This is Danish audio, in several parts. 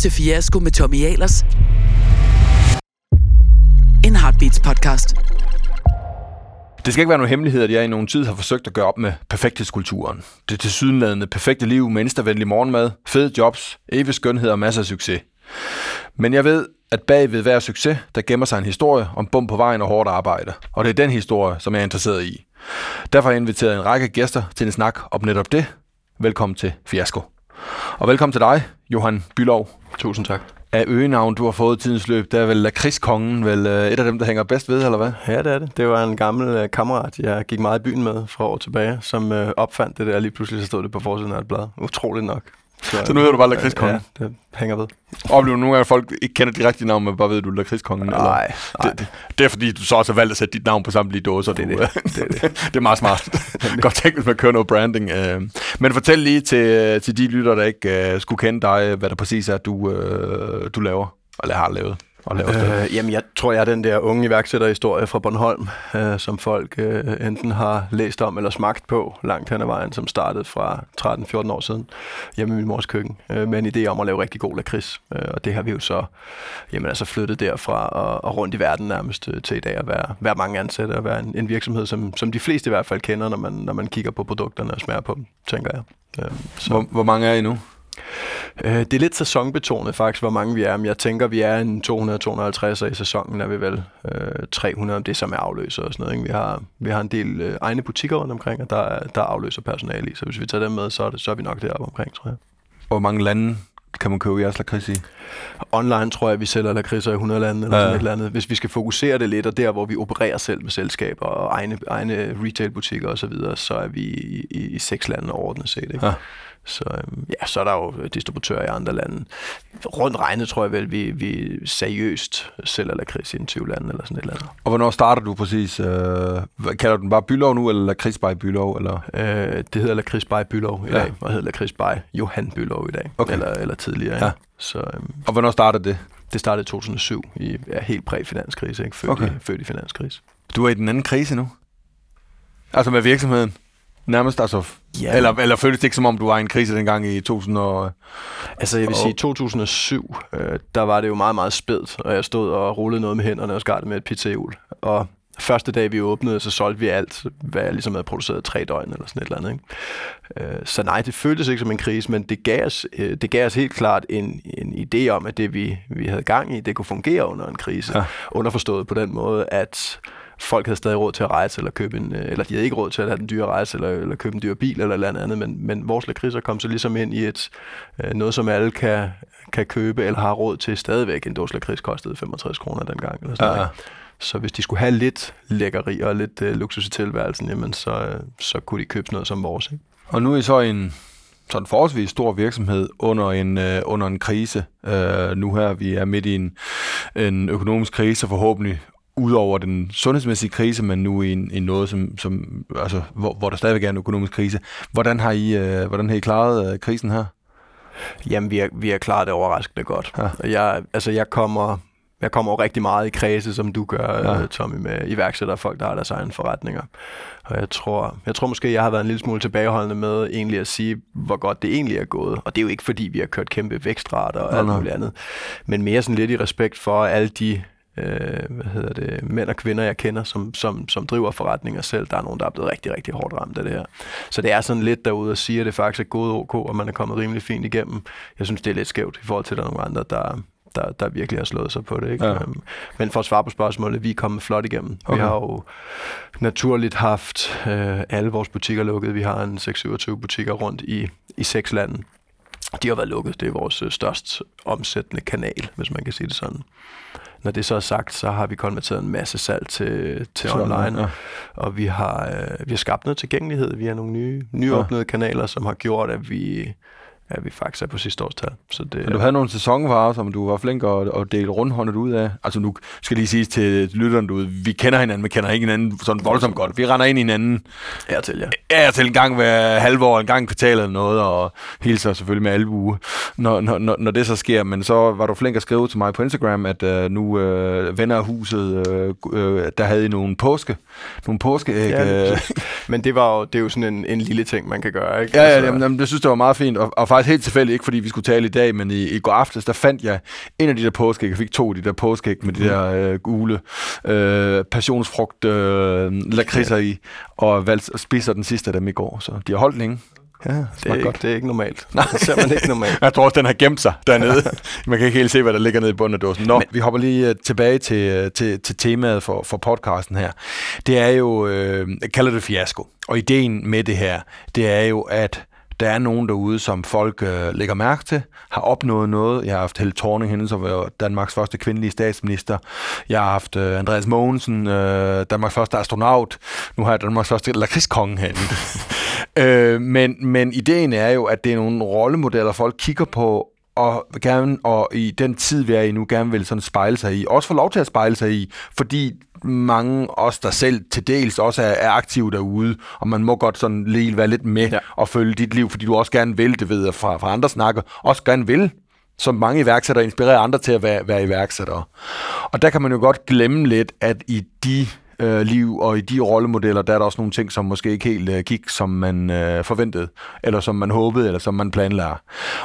til Fiasko med Tommy Ahlers. En Heartbeats podcast. Det skal ikke være nogen hemmelighed, at jeg i nogen tid har forsøgt at gøre op med perfekthedskulturen. Det tilsyneladende perfekte liv med instavenlig morgenmad, fede jobs, evig skønhed og masser af succes. Men jeg ved, at bag ved hver succes, der gemmer sig en historie om bum på vejen og hårdt arbejde. Og det er den historie, som jeg er interesseret i. Derfor har jeg inviteret en række gæster til en snak om netop det. Velkommen til Fiasko. Og velkommen til dig, Johan Bylov. Tusind tak. Af øgenavn, du har fået i tidens løb, der er vel lakridskongen, vel øh, et af dem, der hænger bedst ved, eller hvad? Ja, det er det. Det var en gammel uh, kammerat, jeg gik meget i byen med fra år tilbage, som uh, opfandt det der, lige pludselig så stod det på forsiden af et blad. Utroligt nok. Så, så nu hedder du bare lakridskongen? Ja, det hænger ved. Oplever du nogle gange, at folk ikke kender de rigtige navn, men bare ved, at du er lakridskongen? Nej. Det, det, det, er fordi, du så også har valgt at sætte dit navn på samtlige dåser. Det er du, det. Det er, det. det er meget smart. Godt tænkt, hvis man kører noget branding. Øh. Men fortæl lige til, til de lytter, der ikke uh, skulle kende dig, hvad der præcis er, du, du laver, eller har lavet. Og laver øh, jamen, jeg tror, jeg er den der unge iværksætterhistorie fra Bornholm, øh, som folk øh, enten har læst om eller smagt på langt hen ad vejen, som startede fra 13-14 år siden hjemme i min mors køkken, øh, med en idé om at lave rigtig god lakrids. Øh, og det har vi jo så jamen, altså flyttet derfra og, og rundt i verden nærmest øh, til i dag at være, være mange ansatte og være en, en virksomhed, som, som de fleste i hvert fald kender, når man, når man kigger på produkterne og smager på dem, tænker jeg. Øh, så. Hvor, hvor mange er I nu? Øh, det er lidt sæsonbetonet faktisk, hvor mange vi er, men jeg tænker, vi er en 200-250, og i sæsonen er vi vel øh, 300, det som er afløser og sådan noget. Ikke? Vi, har, vi har en del øh, egne butikker rundt omkring, og der er, der er afløser personale i, så hvis vi tager dem med, så er, det, så er vi nok deroppe omkring, tror jeg. Hvor mange lande kan man købe jeres lakrids i? Online tror jeg, vi sælger lakridser i 100 lande eller ja. sådan et eller andet. Hvis vi skal fokusere det lidt, og der, hvor vi opererer selv med selskaber og egne, egne retailbutikker osv., så, videre, så er vi i, i, i seks lande overordnet set. Ikke? Ja. Så, øhm, ja, så er der jo distributører i andre lande. Rundt regnet tror jeg vel, vi, vi seriøst sælger lakrids i 20 lande eller sådan et eller andet. Og hvornår starter du præcis? Øh, kalder du den bare Bylov nu, eller lakrids by Bylov? Eller? Øh, det hedder lakrids by Bylov i ja. dag, og hedder lakrids by Johan Bylov i dag, okay. eller, eller tidligere. Ja. Så, øhm, og hvornår startede det? Det startede i 2007, i ja, helt præ-finanskrise, ikke? Født, okay. i, født i finanskrise. Du er i den anden krise nu? Altså med virksomheden? Nærmest, altså. Ja. Eller, eller føltes det ikke som om, du var i en krise dengang i 2000 og... Altså, jeg vil sige, i 2007, øh, der var det jo meget, meget spædt, og jeg stod og rullede noget med hænderne og skar det med et pizzahjul. Og første dag, vi åbnede, så solgte vi alt, hvad jeg ligesom havde produceret tre døgn eller sådan et eller andet. Ikke? Øh, så nej, det føltes ikke som en krise, men det gav os, øh, det gav os helt klart en, en idé om, at det, vi, vi havde gang i, det kunne fungere under en krise. Ja. Underforstået på den måde, at folk havde stadig råd til at rejse, eller købe en, eller de havde ikke råd til at have den dyre rejse, eller, eller købe en dyr bil, eller eller andet, men, men vores lakridser kom så ligesom ind i et, øh, noget, som alle kan, kan købe, eller har råd til stadigvæk. En dåse lakrids kostede 65 kroner dengang, eller sådan ja, ja. Så hvis de skulle have lidt lækkeri og lidt øh, luksus i tilværelsen, jamen så, øh, så kunne de købe noget som vores. Ikke? Og nu er I så en sådan forholdsvis stor virksomhed under en, øh, under en krise. Øh, nu her, vi er midt i en, en økonomisk krise, forhåbentlig ud over den sundhedsmæssige krise, men nu i, en, i noget, som, som, altså, hvor, hvor der stadigvæk er en økonomisk krise. Hvordan har I, øh, hvordan har I klaret øh, krisen her? Jamen, vi har, vi har klaret det overraskende godt. Ja. Jeg, altså, jeg kommer, jeg kommer jo rigtig meget i krise, som du gør, ja. Øh, Tommy, med iværksættere og folk, der har deres egne forretninger. Og jeg tror, jeg tror måske, jeg har været en lille smule tilbageholdende med egentlig at sige, hvor godt det egentlig er gået. Og det er jo ikke, fordi vi har kørt kæmpe vækstrater og alt muligt andet. Men mere sådan lidt i respekt for alle de øh, hvad hedder det, mænd og kvinder, jeg kender, som, som, som driver forretninger selv. Der er nogen, der er blevet rigtig, rigtig hårdt ramt af det her. Så det er sådan lidt derude at sige, at det faktisk er gået ok, og man er kommet rimelig fint igennem. Jeg synes, det er lidt skævt i forhold til, at der er nogle andre, der, der, der virkelig har slået sig på det. Ikke? Ja. Øhm, men for at svare på spørgsmålet, vi er kommet flot igennem. Okay. Vi har jo naturligt haft øh, alle vores butikker lukket. Vi har en 6-27 butikker rundt i, i seks lande. De har været lukket. Det er vores øh, størst omsættende kanal, hvis man kan sige det sådan. Når det så er sagt, så har vi konverteret en masse salg til, til online, ja. og vi har, øh, vi har skabt noget tilgængelighed via nogle nye, nyåbnede ja. kanaler, som har gjort, at vi Ja, vi faktisk er på sidste års tal. Så det, Men du havde nogle sæsonvarer, som du var flink at, at dele rundhåndet ud af. Altså nu skal lige sige til lytterne, du vi kender hinanden, vi kender ikke hinanden sådan voldsomt godt. Vi render ind i hinanden. Ja, til, ja. Ja, til en gang hver halve år, en gang kvartal eller noget, og hilser selvfølgelig med albue, når, når, når, det så sker. Men så var du flink at skrive til mig på Instagram, at uh, nu uh, venner af huset, uh, uh, der havde I nogle påske, nogle påskeæg. Ja, men det var jo, det er jo sådan en, en lille ting, man kan gøre, ikke? Ja, ja, altså, jamen, jamen, det synes jeg var meget fint, og, og faktisk helt tilfældigt, ikke fordi vi skulle tale i dag, men i, i går aftes, der fandt jeg en af de der påskæg. Jeg fik to af de der påskæg med de der øh, gule øh, passionsfrugt øh, lakridser i, og valgte spiser den sidste af dem i går. Så de har holdt længe. Ja, det er, ikke, godt. det er ikke normalt. Nej. Det ser man ikke normalt. jeg tror også, den har gemt sig dernede. man kan ikke helt se, hvad der ligger nede i bunden af dåsen. Nå, Men, vi hopper lige uh, tilbage til, uh, til, til temaet for, for podcasten her. Det er jo, øh, kalder det fiasko. Og ideen med det her, det er jo, at der er nogen derude, som folk øh, lægger mærke til, har opnået noget. Jeg har haft Helle Thorning, hende som var Danmarks første kvindelige statsminister. Jeg har haft øh, Andreas Mogensen, øh, Danmarks første astronaut. Nu har jeg Danmarks første lakridskonge herinde. øh, men, men ideen er jo, at det er nogle rollemodeller, folk kigger på, og gerne, og i den tid, vi er i nu, gerne vil sådan spejle sig i. Også få lov til at spejle sig i, fordi mange os der selv til dels også er, er aktive derude, og man må godt sådan lige være lidt med ja. og følge dit liv, fordi du også gerne vil, det ved jeg fra, fra andre snakker, også gerne vil som mange iværksættere inspirerer andre til at være, være iværksættere. Og der kan man jo godt glemme lidt, at i de øh, liv, og i de rollemodeller, der er der også nogle ting, som måske ikke helt øh, gik, som man øh, forventede, eller som man håbede, eller som man planlagde.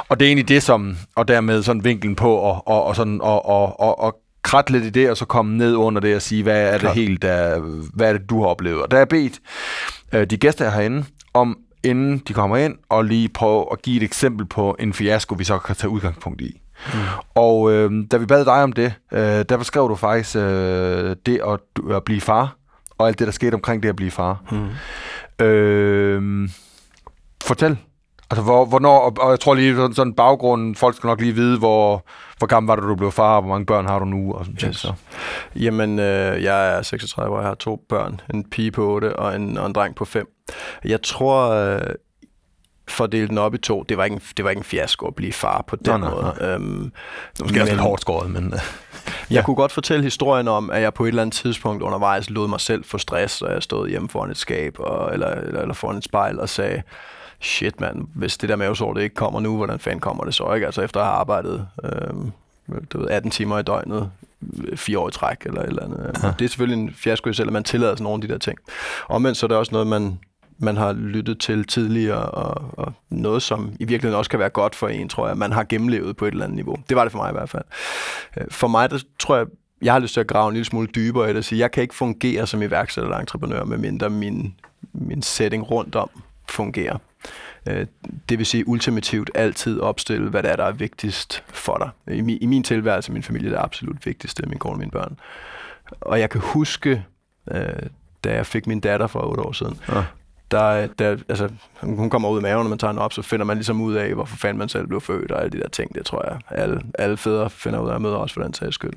Og det er egentlig det, som, og dermed sådan vinklen på, og, og, og, sådan, og, og, og, og kratte lidt i det, og så komme ned under det og sige, hvad er det helt, der, hvad er det, du har oplevet. Og der er bedt øh, de gæster herinde om, inden de kommer ind, og lige prøve at give et eksempel på en fiasko, vi så kan tage udgangspunkt i. Mm. Og øh, da vi bad dig om det, øh, der beskrev du faktisk øh, det at, at blive far, og alt det, der skete omkring det at blive far. Mm. Øh, fortæl. Altså, hvor, hvornår, og, og jeg tror lige sådan, sådan baggrund, folk skal nok lige vide, hvor, hvor gammel var du, du blev far, og hvor mange børn har du nu, og sådan yes. så. Jamen, øh, jeg er 36, og jeg har to børn, en pige på 8 og en, og en dreng på 5. Jeg tror, øh, for at dele den op i to, det var ikke en, det var ikke en fiasko at blive far på den nej, måde. Nej. Øhm, det var måske også lidt hårdt skåret, men... Øh, jeg ja. kunne godt fortælle historien om, at jeg på et eller andet tidspunkt undervejs lod mig selv få stress, og jeg stod hjemme foran et skab, og, eller, eller, eller foran et spejl, og sagde, shit mand, hvis det der mavesår det ikke kommer nu, hvordan fanden kommer det så ikke? Altså efter at have arbejdet øhm, du ved, 18 timer i døgnet, fire år i træk, eller et eller andet. Ja. Det er selvfølgelig en fiasko i selv, at man tillader sådan nogle af de der ting. Omvendt så er det også noget, man man har lyttet til tidligere, og, og noget, som i virkeligheden også kan være godt for en, tror jeg, man har gennemlevet på et eller andet niveau. Det var det for mig i hvert fald. Øh, for mig, der tror jeg, jeg har lyst til at grave en lille smule dybere i det og sige, jeg kan ikke fungere som iværksætter eller entreprenør, medmindre min, min setting rundt om fungerer. Øh, det vil sige ultimativt altid opstille, hvad der er, der er vigtigst for dig. I min, i min tilværelse, min familie, det er absolut vigtigste, min kone og mine børn. Og jeg kan huske, øh, da jeg fik min datter for otte år siden, ja der, der, altså, hun kommer ud af maven, når man tager hende op, så finder man ligesom ud af, hvorfor fanden man selv blev født, og alle de der ting, det tror jeg, alle, alle fædre finder ud af at møde også for den sags skyld.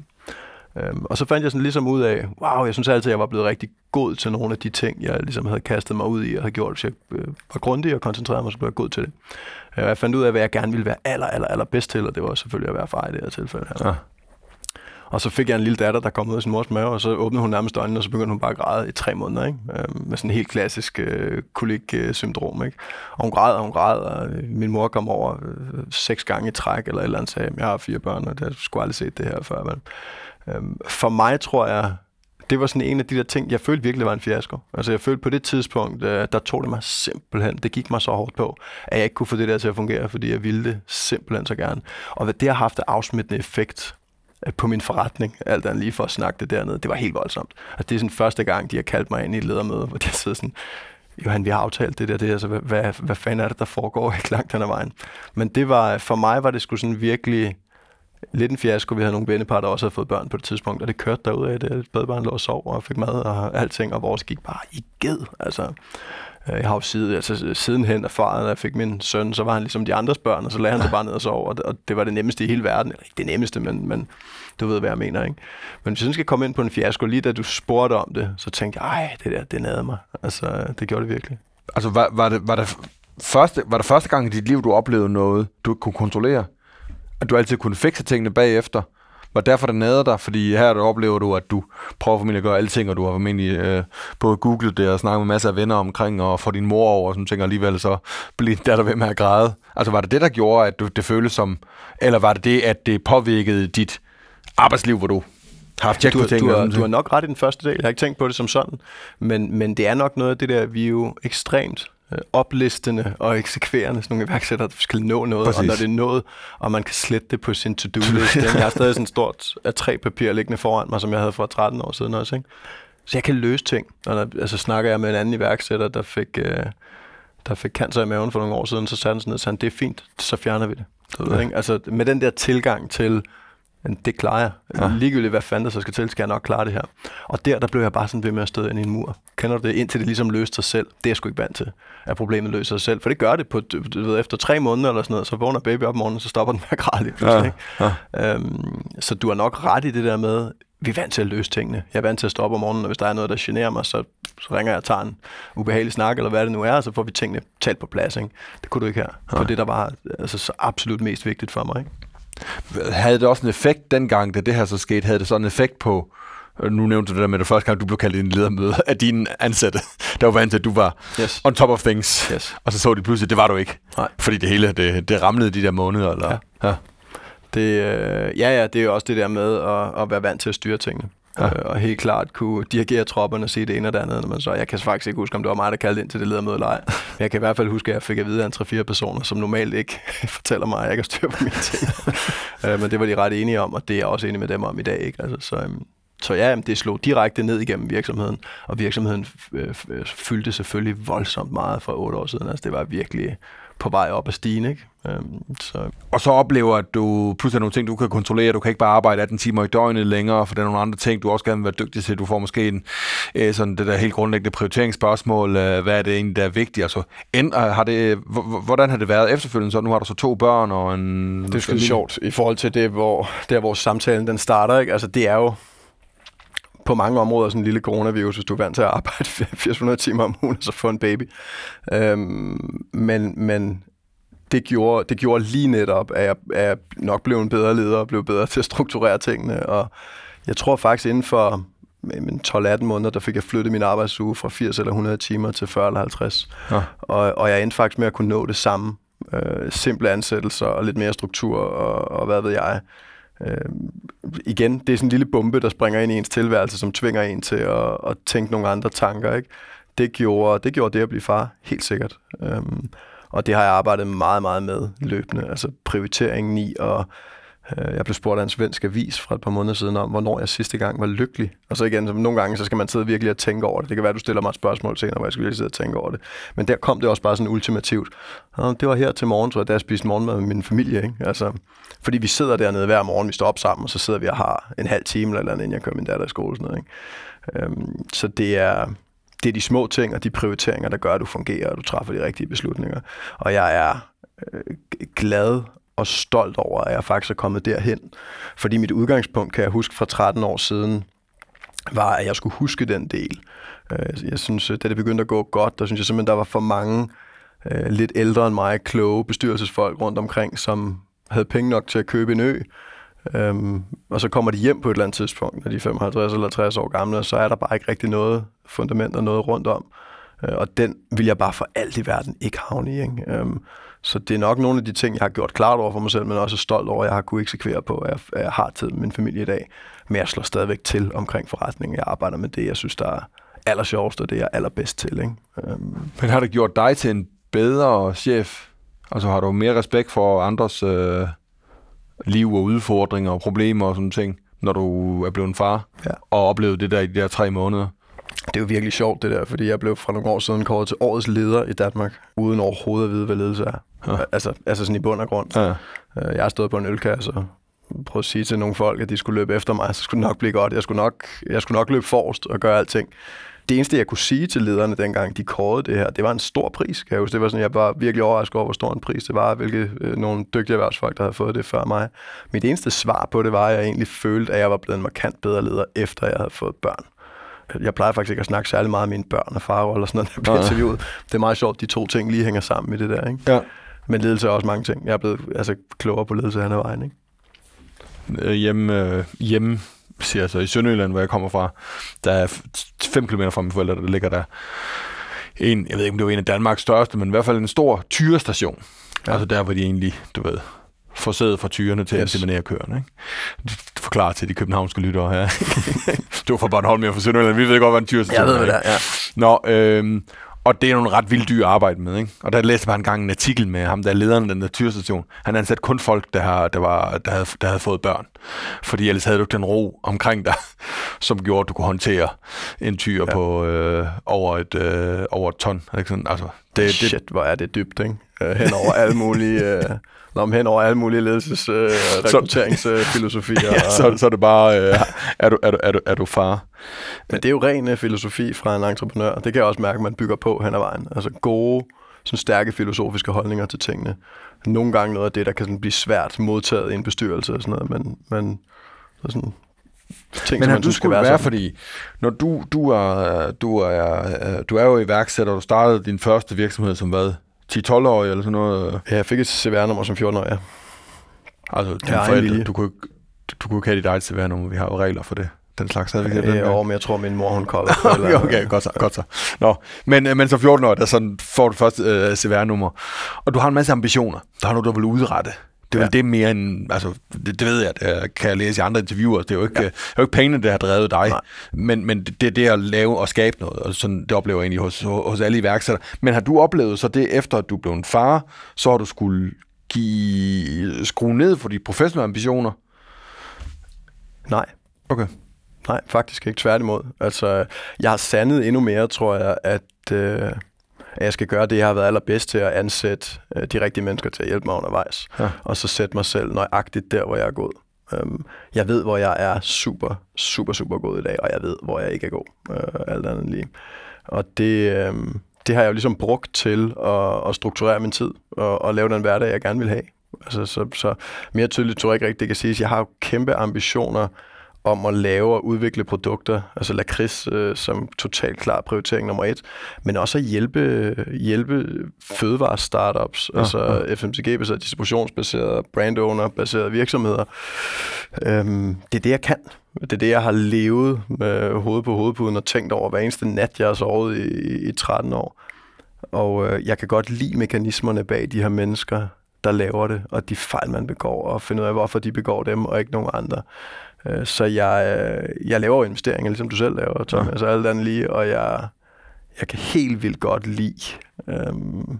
Øhm, og så fandt jeg sådan ligesom ud af, wow, jeg synes altid, at jeg var blevet rigtig god til nogle af de ting, jeg ligesom havde kastet mig ud i og havde gjort, hvis jeg øh, var grundig og koncentreret mig, så blev jeg god til det. Øh, jeg fandt ud af, hvad jeg gerne ville være aller, aller, aller bedst til, og det var selvfølgelig at være far i det her tilfælde her. Ja. Og så fik jeg en lille datter, der kom ud af sin mors mave, og så åbnede hun nærmest øjnene, og så begyndte hun bare at græde i tre måneder, ikke? Øh, med sådan en helt klassisk øh, kolik-syndrom. Ikke? Og hun græd, og hun græd, og min mor kom over øh, seks gange i træk, eller et eller andet, sagde, jeg har fire børn, og det skulle aldrig set det her før. Men, øh, Øhm, for mig tror jeg, det var sådan en af de der ting, jeg følte virkelig var en fiasko. Altså jeg følte på det tidspunkt, øh, der tog det mig simpelthen, det gik mig så hårdt på, at jeg ikke kunne få det der til at fungere, fordi jeg ville det simpelthen så gerne. Og hvad det har haft af afsmittende effekt øh, på min forretning, alt andet lige for at snakke det dernede. Det var helt voldsomt. Altså, det er sådan første gang, de har kaldt mig ind i et ledermøde, hvor de sidder sådan, Johan, vi har aftalt det der, det, altså, hvad, hvad, hvad fanden er det, der foregår ikke langt den ad vejen? Men det var, for mig var det sgu sådan virkelig lidt en fiasko. Vi havde nogle vennepar, der også havde fået børn på det tidspunkt, og det kørte derud af at Badebarn lå og sov og fik mad og alting, og vores gik bare i ged. Altså, øh, jeg har jo siden, altså, sidenhen erfaret, at jeg fik min søn, så var han ligesom de andres børn, og så lagde han sig bare ned og sov, og det, og det var det nemmeste i hele verden. Eller ikke det nemmeste, men, men du ved, hvad jeg mener, ikke? Men hvis jeg skal komme ind på en fiasko, lige da du spurgte om det, så tænkte jeg, ej, det der, det nade mig. Altså, det gjorde det virkelig. Altså, var, var, det, var, det første, var det første gang i dit liv, du oplevede noget, du kunne kontrollere? At du altid kunne fikse tingene bagefter? var derfor, det nader dig, fordi her der oplever du, at du prøver formentlig at gøre alle ting, og du har formentlig øh, både googlet det og snakket med masser af venner omkring, og få din mor over, som tænker alligevel så, bliver der ved med at græde. Altså var det det, der gjorde, at du, det føles som, eller var det det, at det påvirkede dit arbejdsliv, hvor du har haft du, på ting? Du, har, du nok ret i den første del, jeg har ikke tænkt på det som sådan, men, men det er nok noget af det der, vi er jo ekstremt øh, oplistende og eksekverende, sådan nogle iværksættere, der skal nå noget, Præcis. og når det er nået, og man kan slette det på sin to-do-list. jeg har stadig sådan et stort af tre papir liggende foran mig, som jeg havde for 13 år siden også. Ikke? Så jeg kan løse ting. Og der, altså snakker jeg med en anden iværksætter, der fik, øh, der fik cancer i maven for nogle år siden, så satte han sådan ned og sagde, det er fint, så fjerner vi det. Du ja. ved, ikke? Altså med den der tilgang til, det klarer jeg. Ja. Ligegyldigt hvad fanden der så skal til, skal jeg nok klare det her. Og der, der blev jeg bare sådan ved med at støde ind i en mur. Kender du det? Indtil det ligesom løste sig selv. Det er jeg sgu ikke vant til, at problemet løser sig selv. For det gør det på, du ved, efter tre måneder eller sådan noget, så vågner baby op om morgenen, så stopper den med at græde Ja. Ja. Øhm, så du har nok ret i det der med, vi er vant til at løse tingene. Jeg er vant til at stoppe om morgenen, og hvis der er noget, der generer mig, så, så ringer jeg og tager en ubehagelig snak, eller hvad det nu er, og så får vi tingene talt på plads. Ikke? Det kunne du ikke her. For det, der var altså, så absolut mest vigtigt for mig. Ikke? Havde det også en effekt dengang, da det her så skete? Havde det sådan en effekt på, øh, nu nævnte du det der med, at første gang, du blev kaldt i en ledermøde af dine ansatte, der var vant til, at du var yes. on top of things. Yes. Og så så de pludselig, det var du ikke. Nej. Fordi det hele, det, det ramlede de der måneder. Eller? Ja. ja. Det, øh, ja, ja, det er jo også det der med at, at være vant til at styre tingene. Ja. Øh, og helt klart kunne dirigere tropperne og sige det ene og det andet. Når man så, jeg kan faktisk ikke huske, om det var mig, der kaldte ind til det ledermøde eller ej. Men jeg kan i hvert fald huske, at jeg fik at vide af en 3-4 personer, som normalt ikke fortæller mig, at jeg ikke har styr på mine ting. øh, men det var de ret enige om, og det er jeg også enig med dem om i dag. Ikke? Altså, så, øhm, så ja, det slog direkte ned igennem virksomheden, og virksomheden øh, fyldte selvfølgelig voldsomt meget for otte år siden. Altså, det var virkelig på vej op ad stigen. Ikke? Øhm, så. Og så oplever at du pludselig nogle ting, du kan kontrollere. Du kan ikke bare arbejde 18 timer i døgnet længere, for der er nogle andre ting, du også gerne vil være dygtig til. Du får måske en, øh, sådan det der helt grundlæggende prioriteringsspørgsmål. Øh, hvad er det egentlig, der er vigtigt? Altså, end, øh, har det, hvordan har det været efterfølgende? Så nu har du så to børn og en... Det er sgu sjovt i forhold til det, hvor, der, hvor samtalen den starter. Ikke? Altså, det er jo på mange områder sådan en lille coronavirus, hvis du er vant til at arbejde 400 timer om ugen, og så få en baby. Øhm, men, men det gjorde, det gjorde lige netop, at jeg, at jeg nok blev en bedre leder og blev bedre til at strukturere tingene. Og jeg tror faktisk inden for 12-18 måneder, der fik jeg flyttet min arbejdsuge fra 80 eller 100 timer til 40 eller 50. Ja. Og, og jeg endte faktisk med at kunne nå det samme. Øh, simple ansættelser og lidt mere struktur og, og hvad ved jeg. Øh, igen, det er sådan en lille bombe, der springer ind i ens tilværelse, som tvinger en til at, at tænke nogle andre tanker. Ikke? Det, gjorde, det gjorde det at blive far, helt sikkert. Øh, og det har jeg arbejdet meget, meget med løbende. Altså prioriteringen i at Øh, jeg blev spurgt af en svensk avis for et par måneder siden om, hvornår jeg sidste gang var lykkelig. Og så igen, som nogle gange, så skal man sidde virkelig og tænke over det. Det kan være, du stiller mig et spørgsmål senere, hvor jeg skal virkelig sidde og tænke over det. Men der kom det også bare sådan ultimativt. Det var her til morgen, tror jeg, da jeg spiste morgenmad med min familie. Ikke? Altså, fordi vi sidder dernede hver morgen, vi står op sammen, og så sidder vi og har en halv time eller andet, inden jeg kører min datter i skole. Sådan noget, ikke? Øhm, så det er, det er de små ting og de prioriteringer, der gør, at du fungerer, og du træffer de rigtige beslutninger. Og jeg er øh, glad og stolt over, at jeg faktisk er kommet derhen. Fordi mit udgangspunkt, kan jeg huske fra 13 år siden, var, at jeg skulle huske den del. Øh, jeg synes, øh, da det begyndte at gå godt, der synes jeg simpelthen, der var for mange øh, lidt ældre end mig, kloge bestyrelsesfolk rundt omkring, som havde penge nok til at købe en ø. Øhm, og så kommer de hjem på et eller andet tidspunkt, når de er 55 eller 60 år gamle, og så er der bare ikke rigtig noget fundament og noget rundt om. Øh, og den vil jeg bare for alt i verden ikke havne i. Ikke? Øhm, så det er nok nogle af de ting, jeg har gjort klart over for mig selv, men også stolt over, at jeg har kunnet eksekvere på, at jeg, at jeg har tid med min familie i dag. Men jeg slår stadigvæk til omkring forretningen. Jeg arbejder med det, jeg synes, der er allersjovest, og det jeg er allerbedst til. Ikke? Um... Men har det gjort dig til en bedre chef? Altså har du mere respekt for andres øh, liv og udfordringer og problemer og sådan ting, når du er blevet en far ja. og oplevet det der i de der tre måneder? Det er jo virkelig sjovt det der, fordi jeg blev fra nogle år siden kåret til årets leder i Danmark, uden overhovedet at vide, hvad ledelse er. Ja. Altså, altså sådan i bund og grund. Ja. Øh, jeg har stået på en ølkasse og prøvet at sige til nogle folk, at de skulle løbe efter mig, så skulle det nok blive godt. Jeg skulle nok, jeg skulle nok løbe forrest og gøre alting. Det eneste, jeg kunne sige til lederne dengang, de kårede det her, det var en stor pris. Kan jeg huske. Det var sådan, jeg var virkelig overrasket over, hvor stor en pris det var, hvilke øh, nogle dygtige erhvervsfolk, der havde fået det før mig. Mit eneste svar på det var, at jeg egentlig følte, at jeg var blevet en markant bedre leder, efter jeg havde fået børn jeg plejer faktisk ikke at snakke særlig meget med mine børn og far eller sådan noget, der bliver interviewet. Det er meget sjovt, de to ting lige hænger sammen i det der, ikke? Ja. Men ledelse er også mange ting. Jeg er blevet altså, klogere på ledelse hen ad vejen, ikke? Øh, hjemme, øh, hjemme siger jeg så, i Sønderjylland, hvor jeg kommer fra, der er 5 km fra mine forældre, der ligger der en, jeg ved ikke, om det var en af Danmarks største, men i hvert fald en stor tyrestation. Ja. Altså der, hvor de egentlig, du ved, forsædet fra tyrene til yes. at inseminere køerne. Ikke? Forklare til de københavnske lyttere her. du var fra Bornholm, jeg fra Sønderjylland. Vi ved godt, hvad en tyrestation er. Jeg ved, hvad det er, ja. Nå, øhm, Og det er nogle ret vildt dyre at arbejde med, ikke? Og der læste jeg bare en gang en artikel med ham, der er lederen af den der tyrstation. Han ansat kun folk, der, har, der, var, der, havde, der havde fået børn. Fordi ellers havde du ikke den ro omkring dig, som gjorde, at du kunne håndtere en tyr ja. på øh, over, et, øh, over et ton. Ikke sådan? Altså, det, det, Shit, hvor er det dybt, ikke? Øh, hen over alle mulige... Øh Nå, hen over alle mulige ledelses- øh, rekrutteringsfilosofier. ja, så, så er det bare, øh, er, du, er, du, er, du, er du far? Men det er jo ren øh, filosofi fra en entreprenør. Det kan jeg også mærke, at man bygger på hen ad vejen. Altså gode, sådan stærke filosofiske holdninger til tingene. Nogle gange noget af det, der kan sådan blive svært modtaget i en bestyrelse og sådan noget, men, men så sådan, ting, Men som man du skulle være, være fordi når du, du, er, du, er, du er jo iværksætter, du startede din første virksomhed som hvad? 10-12-årig eller sådan noget? Ja, jeg fik et CVR-nummer som 14-årig, ja. Altså, din ja, forældre, du kunne, du kunne ikke have dit eget CVR-nummer. Vi har jo regler for det. Den slags havde vi ikke. Ja, jo, men jeg tror, min mor, hun kolder. okay, okay, godt så. Godt så. Nå, men, øh, men så 14 år, der sådan får du først øh, CVR-nummer. Og du har en masse ambitioner. Der har du, du vil udrette. Det er ja. det mere end, altså, det, det ved jeg, det kan jeg læse i andre interviewer, det er jo ikke, ja. det er jo ikke pengene, der har drevet dig, Nej. men, men det, det er det at lave og skabe noget, og sådan, det oplever jeg egentlig hos, hos alle iværksættere. Men har du oplevet så det, efter at du blev en far, så har du skulle give, skrue ned for de professionelle ambitioner? Nej. Okay. Nej, faktisk ikke. Tværtimod. Altså, jeg har sandet endnu mere, tror jeg, at... Øh at jeg skal gøre det, jeg har været allerbedst til at ansætte øh, de rigtige mennesker til at hjælpe mig undervejs. Ja. Og så sætte mig selv nøjagtigt der, hvor jeg er god. Um, jeg ved, hvor jeg er super, super, super god i dag, og jeg ved, hvor jeg ikke er god. Uh, alt andet lige. Og det, um, det har jeg jo ligesom brugt til at, at strukturere min tid og, og lave den hverdag, jeg gerne vil have. Altså, så, så mere tydeligt tror jeg ikke rigtigt, det kan siges. Jeg har jo kæmpe ambitioner om at lave og udvikle produkter, altså lakrids øh, som totalt klar prioritering nummer et, men også at hjælpe, hjælpe fødevare-startups, ja, altså ja. FMCG-baserede, distributionsbaserede, brand owner-baserede virksomheder. Øhm, det er det, jeg kan. Det er det, jeg har levet med hovedet på hovedpuden og tænkt over hver eneste nat, jeg har sovet i, i 13 år. Og øh, jeg kan godt lide mekanismerne bag de her mennesker, der laver det, og de fejl, man begår, og finde ud af, hvorfor de begår dem, og ikke nogen andre. Øh, så jeg, øh, jeg laver investeringer, ligesom du selv laver, Tom. Ja. Altså alt andet lige, og jeg, jeg kan helt vildt godt lide øhm,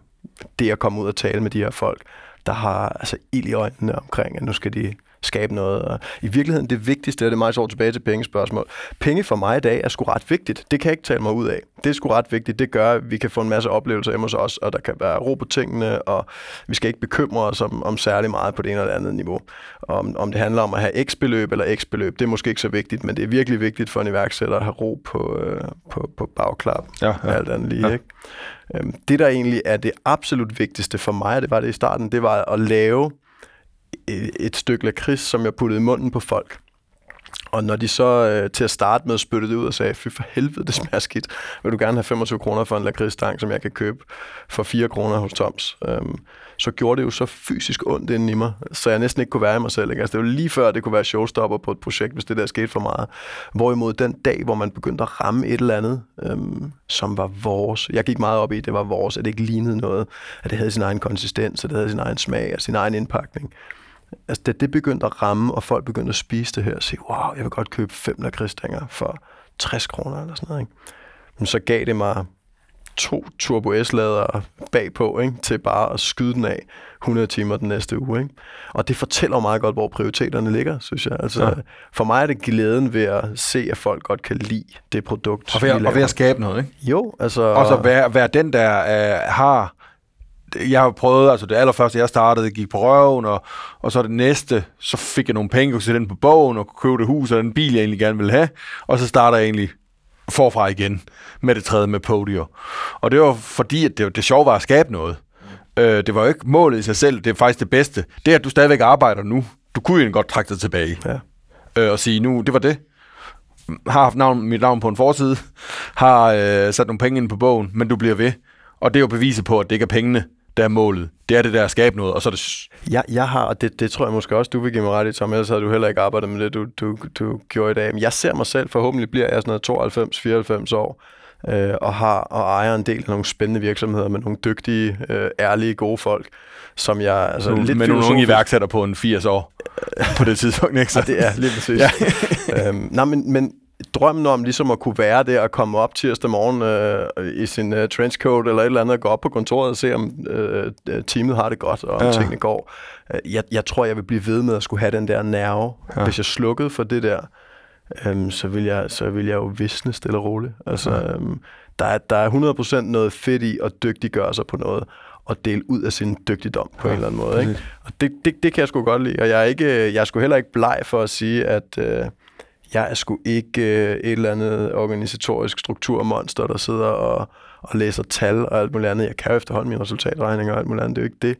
det at komme ud og tale med de her folk, der har altså ild i øjnene omkring, at nu skal de skabe noget. Og I virkeligheden, det vigtigste, er det meget så tilbage til pengespørgsmål. Penge for mig i dag er sgu ret vigtigt. Det kan jeg ikke tale mig ud af. Det er sgu ret vigtigt. Det gør, at vi kan få en masse oplevelser hjemme hos os, og der kan være ro på tingene, og vi skal ikke bekymre os om, om særlig meget på det ene eller andet niveau. Om, om det handler om at have x beløb eller x beløb, det er måske ikke så vigtigt, men det er virkelig vigtigt for en iværksætter at have ro på, øh, på, på bagklap. Ja, ja. Alt andet lige, ja. ikke? Øhm, det, der egentlig er det absolut vigtigste for mig, og det var det i starten, det var at lave et stykke lakrids, som jeg puttede i munden på folk. Og når de så øh, til at starte med spyttede det ud og sagde, fy for helvede, det smager skidt, vil du gerne have 25 kroner for en lakridsstang, som jeg kan købe for 4 kroner hos Toms, øhm, så gjorde det jo så fysisk ondt inden i mig, så jeg næsten ikke kunne være i mig selv. Ikke? Altså, det var lige før, det kunne være showstopper på et projekt, hvis det der skete for meget. Hvorimod den dag, hvor man begyndte at ramme et eller andet, øhm, som var vores, jeg gik meget op i, det var vores, at det ikke lignede noget, at det havde sin egen konsistens, at det havde sin egen smag og sin egen indpakning altså da det begyndte at ramme, og folk begyndte at spise det her, og sige, wow, jeg vil godt købe fem lakridsstænger for 60 kroner eller sådan noget. Ikke? Men så gav det mig to Turbo S-ladere bagpå, ikke? til bare at skyde den af 100 timer den næste uge. Ikke? Og det fortæller meget godt, hvor prioriteterne ligger, synes jeg. Altså, ja. For mig er det glæden ved at se, at folk godt kan lide det produkt, Og ved, og ved at skabe noget, ikke? Jo, altså... Og så være, være den, der uh, har jeg har prøvet, altså det allerførste, jeg startede, gik på røven, og, og så det næste, så fik jeg nogle penge, og sætte den på bogen, og kunne købe det hus, og den bil, jeg egentlig gerne ville have, og så starter jeg egentlig forfra igen med det tredje med Podio. Og det var fordi, at det, det sjove var at skabe noget. Øh, det var jo ikke målet i sig selv, det er faktisk det bedste. Det, at du stadigvæk arbejder nu, du kunne jo godt trække dig tilbage. Ja. Øh, og sige, nu, det var det. Har haft navn, mit navn på en forside, har øh, sat nogle penge ind på bogen, men du bliver ved. Og det er jo beviset på, at det ikke er pengene, der er målet. Det er det der at skabe noget, og så er det... Jeg, jeg har, og det, det tror jeg måske også, du vil give mig ret i, Tom, ellers havde du heller ikke arbejdet med det, du, du, du gjorde i dag. Men jeg ser mig selv, forhåbentlig bliver jeg sådan noget 92-94 år, øh, og har og ejer en del af nogle spændende virksomheder med nogle dygtige, øh, ærlige, gode folk, som jeg... Altså, nu, lidt med nogle unge iværksætter på en 80 år på det tidspunkt, ikke? Så. Ja, det er lige præcis. ja. øhm, nej, men, men drømmen om ligesom at kunne være der og komme op tirsdag morgen øh, i sin øh, trenchcoat eller et eller andet og gå op på kontoret og se, om øh, teamet har det godt og om ja. tingene går. Øh, jeg, jeg tror, jeg vil blive ved med at skulle have den der nerve. Ja. Hvis jeg slukkede for det der, øh, så, vil jeg, så vil jeg jo visne stille og roligt. Altså, ja. øh, der, er, der er 100% noget fedt i at dygtiggøre sig på noget og dele ud af sin dygtigdom på ja, en eller anden måde. Ikke? Og det, det, det kan jeg sgu godt lide, og jeg er, ikke, jeg er sgu heller ikke bleg for at sige, at øh, jeg er sgu ikke øh, et eller andet organisatorisk strukturmonster, der sidder og, og læser tal og alt muligt andet. Jeg kan jo efterhånden mine resultatregninger og alt muligt andet, det er jo ikke det.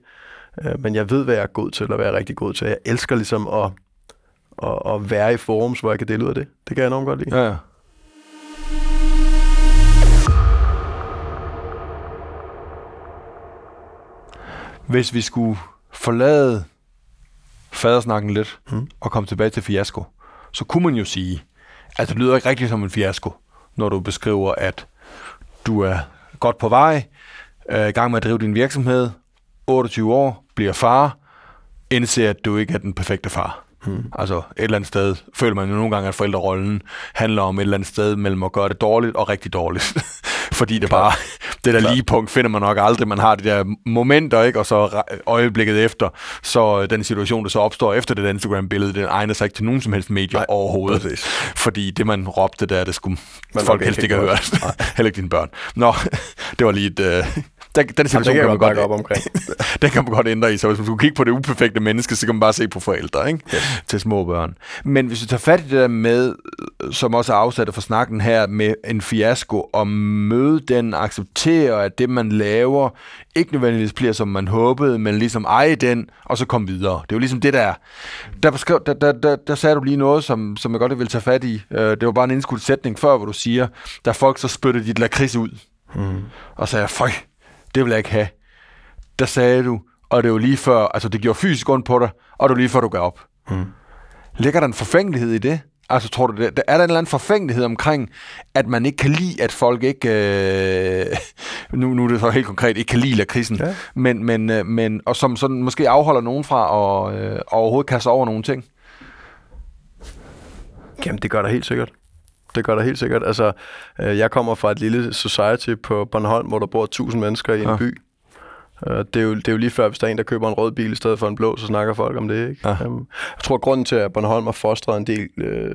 Øh, men jeg ved, hvad jeg er god til, og hvad jeg er rigtig god til. Jeg elsker ligesom at, at, at være i forums, hvor jeg kan dele ud af det. Det kan jeg enormt godt lide. Ja, ja. Hvis vi skulle forlade fadersnakken lidt mm. og komme tilbage til fiasko, så kunne man jo sige, at det lyder ikke rigtigt som en fiasko, når du beskriver, at du er godt på vej, er i gang med at drive din virksomhed, 28 år, bliver far, indser, at du ikke er den perfekte far. Hmm. Altså et eller andet sted føler man jo nogle gange, at forældrerollen handler om et eller andet sted mellem at gøre det dårligt og rigtig dårligt. Fordi det bare, det der lige punkt finder man nok aldrig. Man har de der momenter, ikke? og så øjeblikket efter, så den situation, der så opstår efter det Instagram-billede, den egner sig ikke til nogen som helst medier Nej, overhovedet. Præcis. Fordi det, man råbte der, det skulle man folk helst ikke have hørt. Heller ikke dine børn. Nå, det var lige et... Uh, den, den situation Jamen, kan, kan man godt op omkring. den kan man godt ændre i. Så hvis man skulle kigge på det uperfekte menneske, så kan man bare se på forældre ikke? Yes. til små børn. Men hvis vi tager fat i det der med, som også er afsat for snakken her, med en fiasko, og møde den, acceptere, at det, man laver, ikke nødvendigvis bliver, som man håbede, men ligesom eje den, og så komme videre. Det er jo ligesom det der. Der, beskrev, der, der, der, der sagde du lige noget, som, som jeg godt vil tage fat i. Øh, det var bare en indskudt sætning før, hvor du siger, der folk så spyttede dit lakrids ud. Mm. Og sagde, føj, det vil jeg ikke have. Der sagde du, og det var lige før, altså det gjorde fysisk ondt på dig, og det var lige før du gav op. Mm. Ligger der en forfængelighed i det? Altså tror du, det, er der en eller anden forfængelighed omkring, at man ikke kan lide, at folk ikke, øh, nu, nu er det så helt konkret, ikke kan lide krisen, ja. men, men, øh, men, og som sådan måske afholder nogen fra at øh, overhovedet kaste over nogle ting? Jamen, det gør der helt sikkert det gør der helt sikkert. Altså, øh, jeg kommer fra et lille society på Bornholm, hvor der bor 1000 mennesker i en ja. by. Uh, det, er jo, det er jo lige før, hvis der er en, der køber en rød bil i stedet for en blå, så snakker folk om det. Ikke? Ja. Um, jeg tror, at grunden til, at Bornholm har fostret en del øh,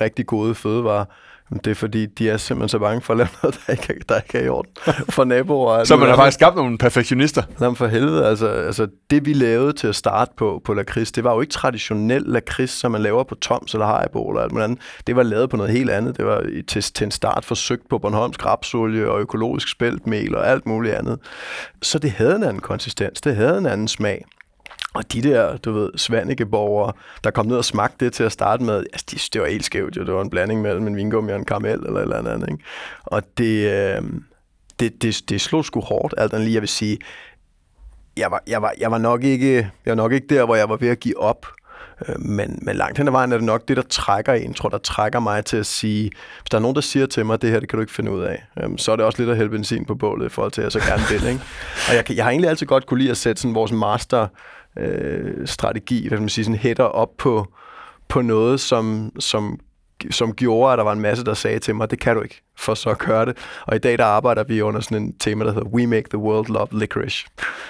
rigtig gode fødevarer, det er fordi, de er simpelthen så bange for at lave noget, der ikke, der ikke er i orden for naboer. så man har faktisk skabt nogle perfektionister? Jamen for helvede, altså, altså det vi lavede til at starte på, på lakrids, det var jo ikke traditionel lakrids, som man laver på Toms eller Haribo eller alt andet. Det var lavet på noget helt andet. Det var til, til en start forsøgt på Bornholms rapsolie og økologisk spæltmel og alt muligt andet. Så det havde en anden konsistens, det havde en anden smag. Og de der, du ved, Svanikeborgere, der kom ned og smagte det til at starte med, altså, de, det var helt skævt jo. Det var en blanding mellem en vingummi og en karamel eller et eller andet. Ikke? Og det, øh, det, det, det slog sgu hårdt, alt andet lige. Jeg vil sige, jeg var, jeg, var, jeg, var nok ikke, jeg var nok ikke der, hvor jeg var ved at give op. Øh, men, men langt hen ad vejen er det nok det, der trækker en, tror der trækker mig til at sige, hvis der er nogen, der siger til mig, det her det kan du ikke finde ud af, øhm, så er det også lidt at hælde benzin på bålet i forhold til, at jeg så gerne vil. Ikke? Og jeg, jeg har egentlig altid godt kunne lide at sætte sådan vores master øh, strategi, hvad man sige, sådan hætter op på, på noget, som, som, som gjorde, at der var en masse, der sagde til mig, det kan du ikke, for så at gøre det. Og i dag, der arbejder vi under sådan en tema, der hedder We Make the World Love Licorice.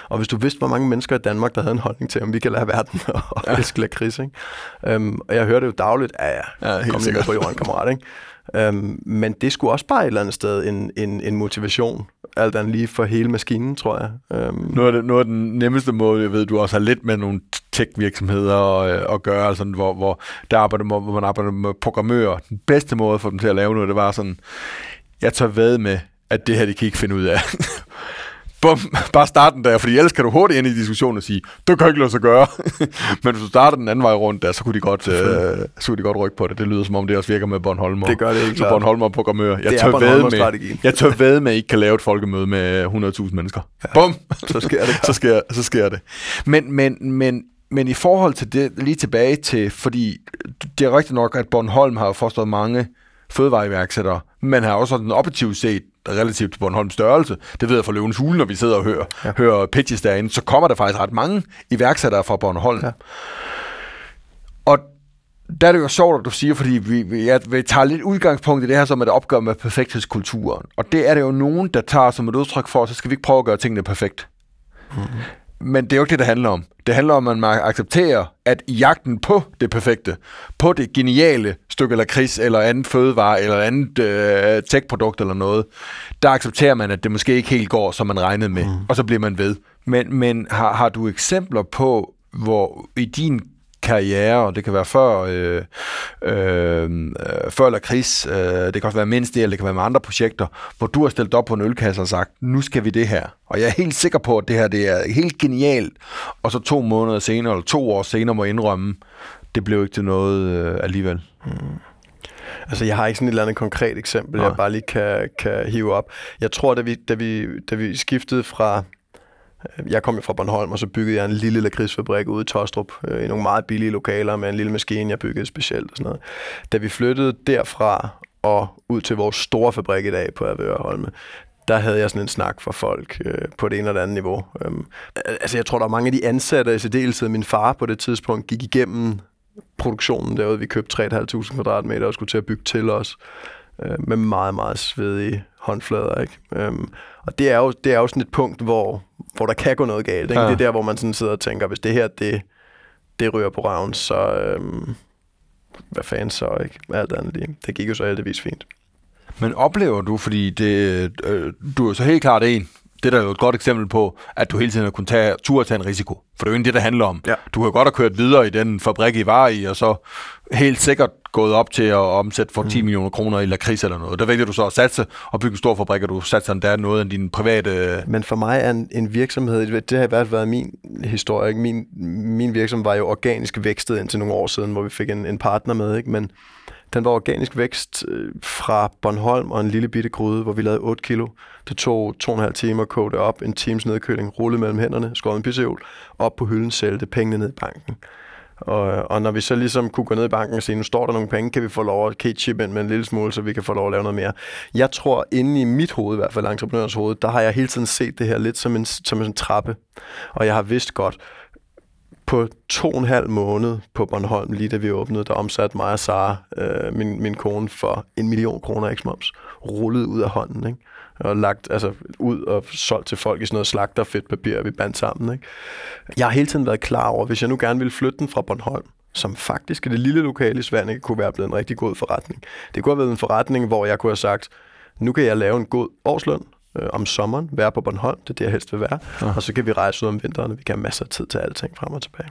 Og hvis du vidste, hvor mange mennesker i Danmark, der havde en holdning til, om vi kan lade verden og ja. elske lakrids, ikke? Um, og jeg hører det jo dagligt, ja, ja, ja kom lige på jorden, kammerat, ikke? Øhm, men det skulle også bare et eller andet sted en, en, en motivation, alt andet lige for hele maskinen, tror jeg. Øhm. nu, er det, nu er den nemmeste måde, jeg ved, du også har lidt med nogle tech-virksomheder at, øh, at gøre, altså, hvor, hvor, der arbejder, hvor man arbejder med programmører. Den bedste måde for dem til at lave noget, det var sådan, jeg tør ved med, at det her, de kan ikke finde ud af. bum, bare start den der, fordi ellers kan du hurtigt ind i diskussionen og sige, det kan ikke lade sig gøre. Men hvis du starter den anden vej rundt der, så kunne de godt, øh, så kunne de godt rykke på det. Det lyder som om, det også virker med Bornholm. Det gør det ikke Så Bornholm og programmør. Jeg det tør ved med, jeg tør ved med, at I ikke kan lave et folkemøde med 100.000 mennesker. Ja. Bum! Så sker det. så, sker, så sker det. Men, men, men, men i forhold til det, lige tilbage til, fordi det er rigtigt nok, at Bornholm har forstået mange fødevareiværksættere, men har også den objektivt set relativt til Bornholms størrelse, det ved jeg fra Løvens Hule, når vi sidder og hører, ja. hører pitches derinde, så kommer der faktisk ret mange iværksættere fra Bornholm. Ja. Og der er det jo sjovt, at du siger, fordi vi, vi, ja, vi tager lidt udgangspunkt i det her som et opgør med perfekthedskulturen. Og det er det jo nogen, der tager som et udtryk for, så skal vi ikke prøve at gøre tingene perfekt. Mm-hmm. Men det er jo ikke det, det handler om. Det handler om, at man accepterer, at jagten på det perfekte, på det geniale stykke lakrids, eller andet fødevare, eller andet øh, tech-produkt eller noget, der accepterer man, at det måske ikke helt går, som man regnede med, mm. og så bliver man ved. Men, men har, har du eksempler på, hvor i din karriere, og det kan være før, øh, øh, før eller kris, øh, det kan også være mindst det, eller det kan være med andre projekter, hvor du har stillet op på en ølkasse og sagt, nu skal vi det her. Og jeg er helt sikker på, at det her det er helt genialt. Og så to måneder senere, eller to år senere, må jeg indrømme, det blev ikke til noget øh, alligevel. Hmm. Altså, jeg har ikke sådan et eller andet konkret eksempel, Nej. jeg bare lige kan, kan hive op. Jeg tror, da vi, da vi, da vi skiftede fra jeg kom jo fra Bornholm, og så byggede jeg en lille lakridsfabrik ude i Tostrup, øh, i nogle meget billige lokaler med en lille maskine, jeg byggede specielt og sådan noget. Da vi flyttede derfra og ud til vores store fabrik i dag på Avørholme, der havde jeg sådan en snak for folk øh, på det ene eller andet niveau. Øhm, altså, jeg tror, der er mange af de ansatte, i særdeleshed min far på det tidspunkt, gik igennem produktionen derude. Vi købte 3.500 kvadratmeter og skulle til at bygge til os øh, med meget, meget svedige håndflader. Ikke? Øhm, og det er, jo, det er jo sådan et punkt, hvor, hvor der kan gå noget galt. Ikke? Ja. Det er der, hvor man sådan sidder og tænker, hvis det her, det, det ryger på røven, så øhm, hvad fanden så, ikke? Alt andet lige. Det gik jo så heldigvis fint. Men oplever du, fordi det, øh, du er så helt klart en, det er der jo et godt eksempel på, at du hele tiden har kunnet tage, tur tage en risiko. For det er jo ikke det, det handler om. Ja. Du har godt have kørt videre i den fabrik, I var i, og så helt sikkert gået op til at omsætte for 10 mm. millioner kroner i lakrids eller noget. Der vælger du så at satse og bygge en stor fabrik, og du satser der noget af din private... Men for mig er en, en virksomhed, det har i hvert fald været min historie, ikke? Min, min virksomhed var jo organisk vækstet indtil nogle år siden, hvor vi fik en, en partner med, ikke? men den var organisk vækst øh, fra Bornholm og en lille bitte gryde, hvor vi lavede 8 kilo. Det tog to og en halv time at koge det op, en times nedkøling, rulle mellem hænderne, skåret en pizzahjul, op på hylden, sælge det, pengene ned i banken. Og, og når vi så ligesom kunne gå ned i banken og sige, nu står der nogle penge, kan vi få lov at ketchup ind med en lille smule, så vi kan få lov at lave noget mere. Jeg tror, inde i mit hoved, i hvert fald entreprenørens hoved, der har jeg hele tiden set det her lidt som en, som en trappe. Og jeg har vidst godt, på to og en halv måned på Bornholm, lige da vi åbnede, der omsatte mig og Sara, øh, min, min kone, for en million kroner eksmoms. Rullet ud af hånden, ikke? Og lagt altså, ud og solgt til folk i sådan noget slagter fedt papir, vi bandt sammen. Ikke? Jeg har hele tiden været klar over, hvis jeg nu gerne ville flytte den fra Bornholm, som faktisk i det lille lokale i Sverige kunne være blevet en rigtig god forretning. Det kunne have været en forretning, hvor jeg kunne have sagt, nu kan jeg lave en god årsløn, øh, om sommeren, være på Bornholm, det er det, jeg helst vil være. Ja. Og så kan vi rejse ud om vinteren, og vi kan have masser af tid til alting frem og tilbage.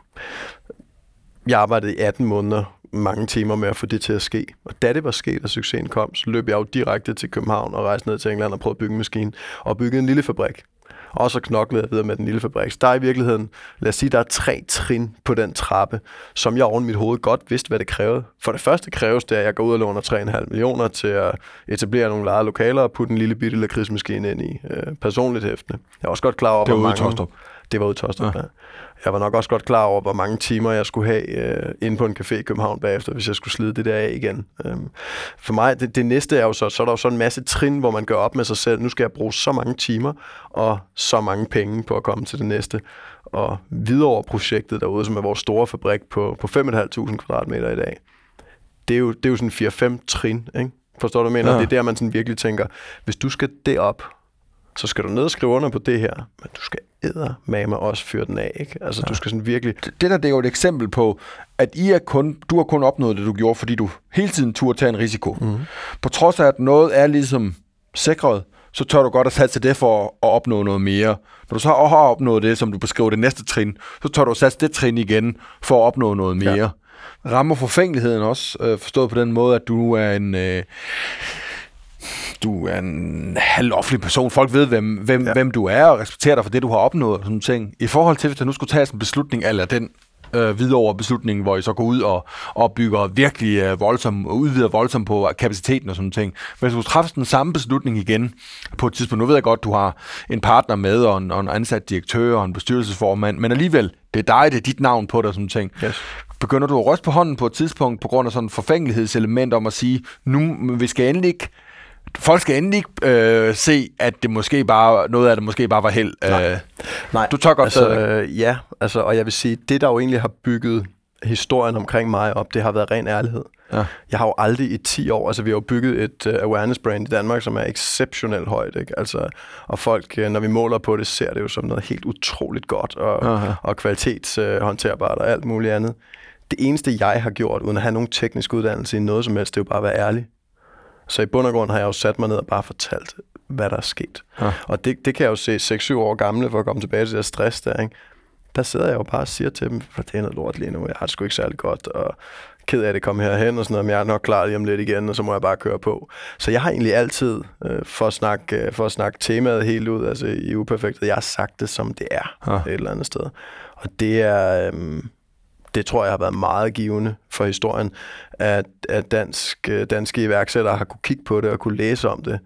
Jeg arbejdede i 18 måneder, mange timer med at få det til at ske. Og da det var sket, og succesen kom, så løb jeg jo direkte til København og rejste ned til England og prøvede at bygge en maskine. Og bygge en lille fabrik og så knoklede jeg videre med den lille fabrik. Så der er i virkeligheden, lad os sige, der er tre trin på den trappe, som jeg oven mit hoved godt vidste, hvad det krævede. For det første kræves det, at jeg går ud og låner 3,5 millioner til at etablere nogle lejre lokaler og putte en lille bitte lakridsmaskine ind i. Øh, personligt hæftende. Jeg er også godt klar over, hvor mange... Det var Tostrup, ja. Jeg var nok også godt klar over, hvor mange timer jeg skulle have øh, inde på en café i København bagefter, hvis jeg skulle slide det der af igen. Øhm, for mig, det, det næste er jo så, så er der jo så en masse trin, hvor man gør op med sig selv. Nu skal jeg bruge så mange timer og så mange penge på at komme til det næste. Og videre over projektet derude, som er vores store fabrik på, på 5.500 kvadratmeter i dag. Det er jo, det er jo sådan 4-5 trin, ikke? Forstår du, mener? Ja. Det er der, man sådan virkelig tænker, hvis du skal derop, så skal du ned og skrive under på det her, men du skal æder mama også fyre den af. Ikke? Altså, ja. du skal sådan virkelig... Det der det er jo et eksempel på, at I er kun, du har kun opnået det, du gjorde, fordi du hele tiden turde tage en risiko. Mm. På trods af, at noget er ligesom sikret, så tør du godt at satse det for at opnå noget mere. Når du så har opnået det, som du beskriver det næste trin, så tør du satse det trin igen for at opnå noget mere. Ja. Rammer forfængeligheden også, øh, forstået på den måde, at du er en... Øh, du er en halv offentlig person. Folk ved, hvem, hvem, ja. hvem du er, og respekterer dig for det, du har opnået. Og sådan ting. I forhold til, hvis der nu skulle tages en beslutning, eller den øh, videre over beslutningen, hvor I så går ud og opbygger virkelig øh, voldsomt, og udvider voldsomt på kapaciteten og sådan ting. Hvis du træffer den samme beslutning igen på et tidspunkt, nu ved jeg godt, du har en partner med, og en, og en ansat direktør, og en bestyrelsesformand, men alligevel, det er dig, det er dit navn på og sådan ting. Yes. Begynder du at ryste på hånden på et tidspunkt, på grund af sådan en forfængelighedselement om at sige, nu, vi skal endelig ikke folk skal endelig ikke øh, se, at det måske bare, noget af det måske bare var held. Nej. Øh, Nej. Du tager godt altså, øh, Ja, altså, og jeg vil sige, det der jo egentlig har bygget historien omkring mig op, det har været ren ærlighed. Ja. Jeg har jo aldrig i 10 år, altså vi har jo bygget et uh, awareness brand i Danmark, som er exceptionelt højt, ikke? Altså, og folk, uh, når vi måler på det, ser det jo som noget helt utroligt godt og, og kvalitetshåndterbart uh, og alt muligt andet. Det eneste, jeg har gjort, uden at have nogen teknisk uddannelse i noget som helst, det er jo bare at være ærlig. Så i bund og grund har jeg jo sat mig ned og bare fortalt, hvad der er sket. Ja. Og det, det kan jeg jo se 6-7 år gamle, for at komme tilbage til det stress der, ikke? Der sidder jeg jo bare og siger til dem, for det er noget lort lige nu, jeg har det sgu ikke særlig godt, og ked af det komme herhen og sådan noget, men jeg er nok klar lige om lidt igen, og så må jeg bare køre på. Så jeg har egentlig altid, øh, for, at snakke, øh, for at snakke temaet helt ud, altså i Uperfektet, jeg har sagt det, som det er ja. et eller andet sted. Og det er... Øh, det tror jeg har været meget givende for historien, at, at dansk, øh, danske iværksættere har kunne kigge på det og kunne læse om det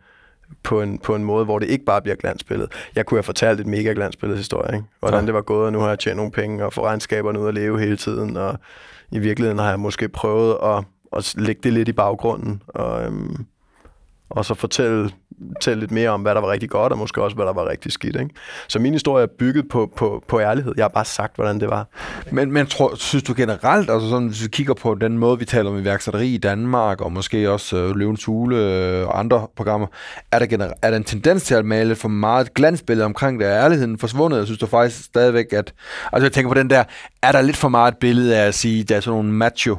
på en, på en måde, hvor det ikke bare bliver glansbillede. Jeg kunne have fortalt et mega glansbillede historie, ikke? hvordan ja. det var gået, og nu har jeg tjent nogle penge og få regnskaberne ud at leve hele tiden, og i virkeligheden har jeg måske prøvet at, at lægge det lidt i baggrunden, og, øhm, og så fortælle, fortælle lidt mere om, hvad der var rigtig godt, og måske også, hvad der var rigtig skidt. Ikke? Så min historie er bygget på, på, på ærlighed. Jeg har bare sagt, hvordan det var. Men, men tror, synes du generelt, altså sådan, hvis vi kigger på den måde, vi taler om iværksætteri i Danmark, og måske også øh, Løvens Hule øh, og andre programmer, er der, gener- er der en tendens til at male for meget glansbillede omkring det? Er ærligheden forsvundet? Jeg synes du faktisk stadigvæk, at... Altså jeg tænker på den der, er der lidt for meget billede af at sige, der er sådan nogle macho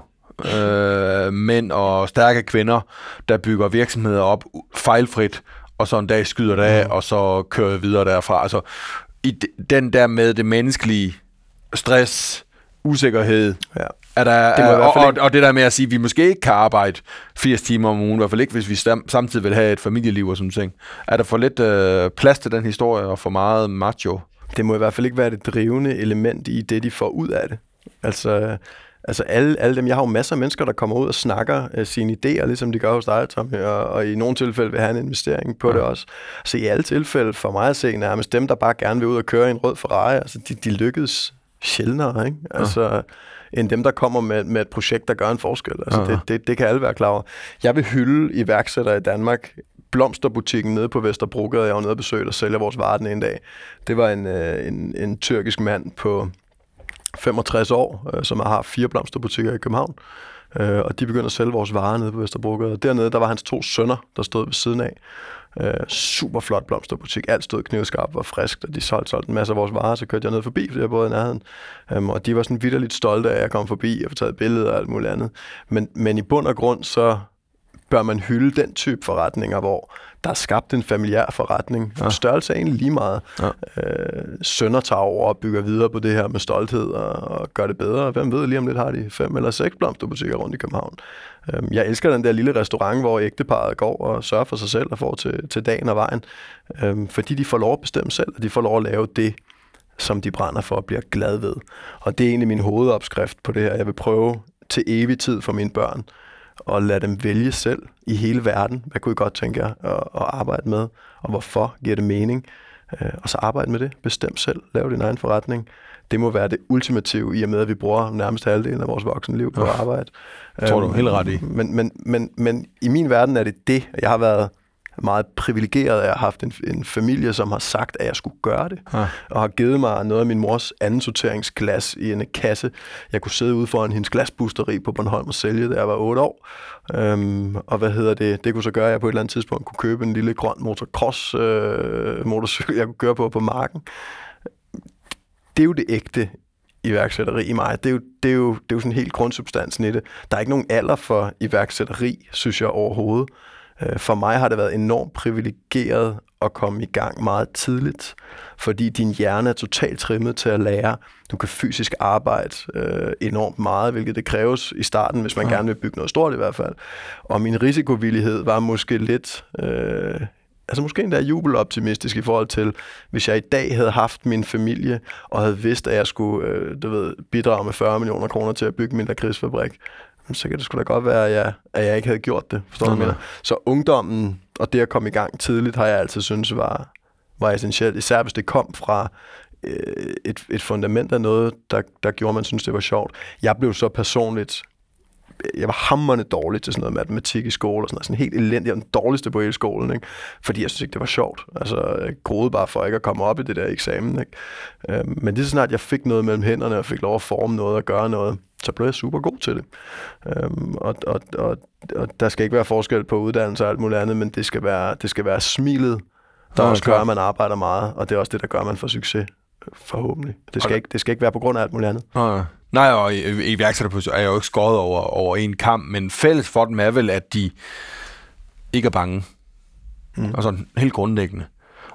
øh, mænd og stærke kvinder, der bygger virksomheder op fejlfrit, og så en dag skyder det af, mm. og så kører videre derfra. Altså, i den der med det menneskelige stress, usikkerhed, ja. er der, det og, og, og det der med at sige, at vi måske ikke kan arbejde 80 timer om ugen, i hvert fald ikke, hvis vi samtidig vil have et familieliv og sådan ting. Er der for lidt øh, plads til den historie, og for meget macho? Det må i hvert fald ikke være det drivende element i det, de får ud af det. Altså, Altså alle, alle dem, jeg har jo masser af mennesker, der kommer ud og snakker uh, sine idéer, ligesom de gør hos dig, Tommy, og, og i nogle tilfælde vil have en investering på ja. det også. Så i alle tilfælde, for mig at se nærmest dem, der bare gerne vil ud og køre i en rød Ferrari, altså de, de lykkedes sjældnere, ikke? Altså, ja. end dem, der kommer med, med et projekt, der gør en forskel. Altså, ja. det, det, det kan alle være klar over. Jeg vil hylde iværksættere i Danmark, blomsterbutikken nede på Vesterbrogade, jeg var nede og besøgte og sælger vores varer den ene dag. Det var en, øh, en, en tyrkisk mand på 65 år, øh, som har fire blomsterbutikker i København. Øh, og de begyndte at sælge vores varer nede på Vesterbrogade. Dernede, der var hans to sønner, der stod ved siden af. Øh, super flot blomsterbutik. Alt stod knivskarpt, var frisk, og de solgte, solgte en masse af vores varer, så kørte jeg ned forbi, fordi jeg boede i nærheden. Øhm, og de var sådan vidderligt stolte af, at jeg kom forbi og få taget billeder og alt muligt andet. Men, men i bund og grund, så bør man hylde den type forretninger, hvor der er skabt en familiær forretning. Ja. Størrelse er egentlig lige meget. Ja. Øh, sønner tager over og bygger videre på det her med stolthed og, og gør det bedre. Hvem ved, lige om lidt har de fem eller seks blomsterbutikker rundt i København. Øh, jeg elsker den der lille restaurant, hvor ægteparet går og sørger for sig selv og får til, til dagen og vejen. Øh, fordi de får lov at bestemme selv, og de får lov at lave det, som de brænder for og bliver glad ved. Og det er egentlig min hovedopskrift på det her. Jeg vil prøve til evig tid for mine børn og lade dem vælge selv i hele verden. Hvad kunne I godt tænke jer at, at arbejde med, og hvorfor giver det mening? Øh, og så arbejde med det. Bestem selv. Lav din egen forretning. Det må være det ultimative, i og med, at vi bruger nærmest halvdelen af vores voksne liv på arbejde. Det tror du helt ret i. Men, men, men, men i min verden er det det. Jeg har været meget privilegeret at jeg har haft en, en familie, som har sagt, at jeg skulle gøre det. Ja. Og har givet mig noget af min mors anden sorteringsglas i en kasse. Jeg kunne sidde ude foran hendes glasbusteri på Bornholm og sælge, da jeg var 8 år. Øhm, og hvad hedder det? Det kunne så gøre, at jeg på et eller andet tidspunkt kunne købe en lille grøn motocross øh, motorcykel, jeg kunne køre på på marken. Det er jo det ægte iværksætteri i mig. Det er, jo, det, er jo, det er jo sådan helt grundsubstansen i det. Der er ikke nogen alder for iværksætteri, synes jeg overhovedet. Øh, for mig har det været enormt privilegeret at komme i gang meget tidligt, fordi din hjerne er totalt trimmet til at lære. Du kan fysisk arbejde øh, enormt meget, hvilket det kræves i starten, hvis man ja. gerne vil bygge noget stort i hvert fald. Og min risikovillighed var måske lidt... Øh, altså måske endda jubeloptimistisk i forhold til, hvis jeg i dag havde haft min familie, og havde vidst, at jeg skulle øh, du ved, bidrage med 40 millioner kroner til at bygge min lakridsfabrik, så kan det sgu da godt være, at jeg, at jeg ikke havde gjort det. Forstår du, hvad Så ungdommen og det at komme i gang tidligt, har jeg altid synes var, var essentielt. Især hvis det kom fra øh, et, et fundament af noget, der, der gjorde, at man synes, det var sjovt. Jeg blev så personligt jeg var hammerne dårlig til sådan noget matematik i skole og sådan noget. Sådan helt elendig. Var den dårligste på hele skolen, ikke? Fordi jeg synes ikke, det var sjovt. Altså, jeg groede bare for ikke at komme op i det der eksamen, ikke? Øh, men lige så snart jeg fik noget mellem hænderne og fik lov at forme noget og gøre noget, så blev jeg super god til det. Øhm, og, og, og, og der skal ikke være forskel på uddannelse og alt muligt andet, men det skal være, det skal være smilet, der Ja, også gør, at man arbejder meget, og det er også det, der gør, at man får succes. Forhåbentlig. Det skal, der- ikke, det skal ikke være på grund af alt muligt andet. Nej, nej og iværksætterposition er jo ikke skåret over, over en kamp, men fælles for dem er vel, at de ikke er bange. Mm. Og sådan helt grundlæggende.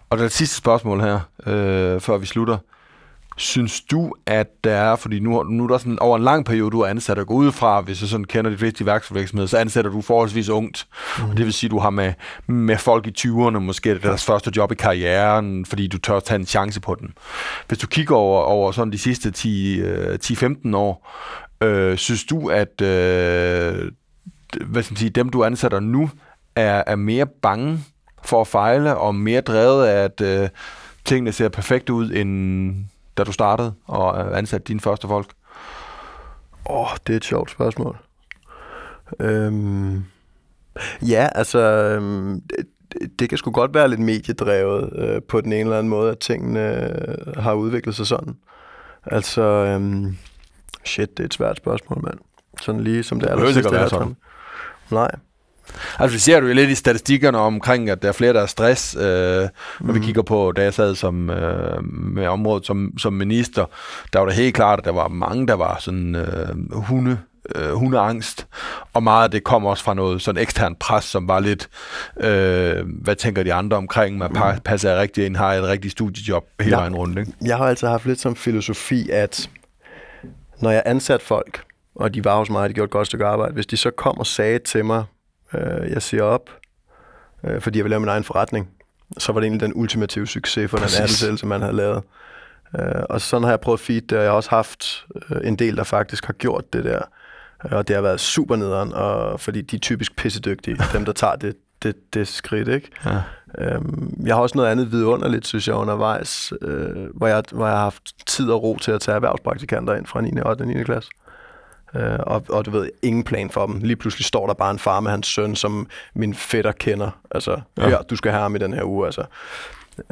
Og det sidste spørgsmål her, øh, før vi slutter. Synes du, at der er, fordi nu, nu er der sådan over en lang periode, du er ansat og går ud fra, hvis jeg sådan kender de fleste iværksættervirksomheder, så ansætter du forholdsvis ungt. Mm. Det vil sige, du har med, med folk i 20'erne, måske er det deres første job i karrieren, fordi du tør tage en chance på den. Hvis du kigger over, over sådan de sidste 10, øh, 10-15 år, øh, synes du, at øh, hvad skal man sige, dem, du ansætter nu, er, er mere bange for at fejle, og mere drevet af, at øh, tingene ser perfekt ud, end da du startede og øh, ansatte dine første folk? Åh, oh, det er et sjovt spørgsmål. Øhm, ja, altså, øhm, det, det kan sgu godt være lidt mediedrevet øh, på den ene eller anden måde, at tingene øh, har udviklet sig sådan. Altså, øhm, shit, det er et svært spørgsmål, mand. Sådan lige som det, Det er. behøver ikke at være sådan. Nej. Altså, vi ser du jo lidt i statistikkerne omkring, at der er flere, der er stress, øh, når mm. vi kigger på, da jeg sad som, øh, med området som, som minister, der var det helt klart, at der var mange, der var sådan øh, hunde, øh, hundeangst, og meget af det kom også fra noget sådan ekstern pres, som var lidt, øh, hvad tænker de andre omkring mig, mm. passer jeg rigtig ind, har jeg et rigtigt studiejob hele vejen rundt, ikke? Jeg har altid haft lidt som filosofi, at når jeg ansat folk, og de var hos mig, og de gjorde et godt stykke arbejde, hvis de så kom og sagde til mig, øh, jeg siger op, øh, fordi jeg vil lave min egen forretning, så var det egentlig den ultimative succes for Præcis. den ansættelse, man havde lavet. Øh, og sådan har jeg prøvet at feed det, og jeg har også haft øh, en del, der faktisk har gjort det der. Øh, Og det har været super nederen, og fordi de er typisk pissedygtige, dem der tager det, det, det skridt, ikke? Ja. Øhm, jeg har også noget andet vidunderligt, synes jeg, undervejs, øh, hvor, jeg, hvor jeg har haft tid og ro til at tage erhvervspraktikanter ind fra 9. og 8. og 9. klasse. Øh, og, og du ved, ingen plan for dem. Lige pludselig står der bare en far med hans søn, som min fætter kender. Altså, Ja. hør, du skal have ham i den her uge, altså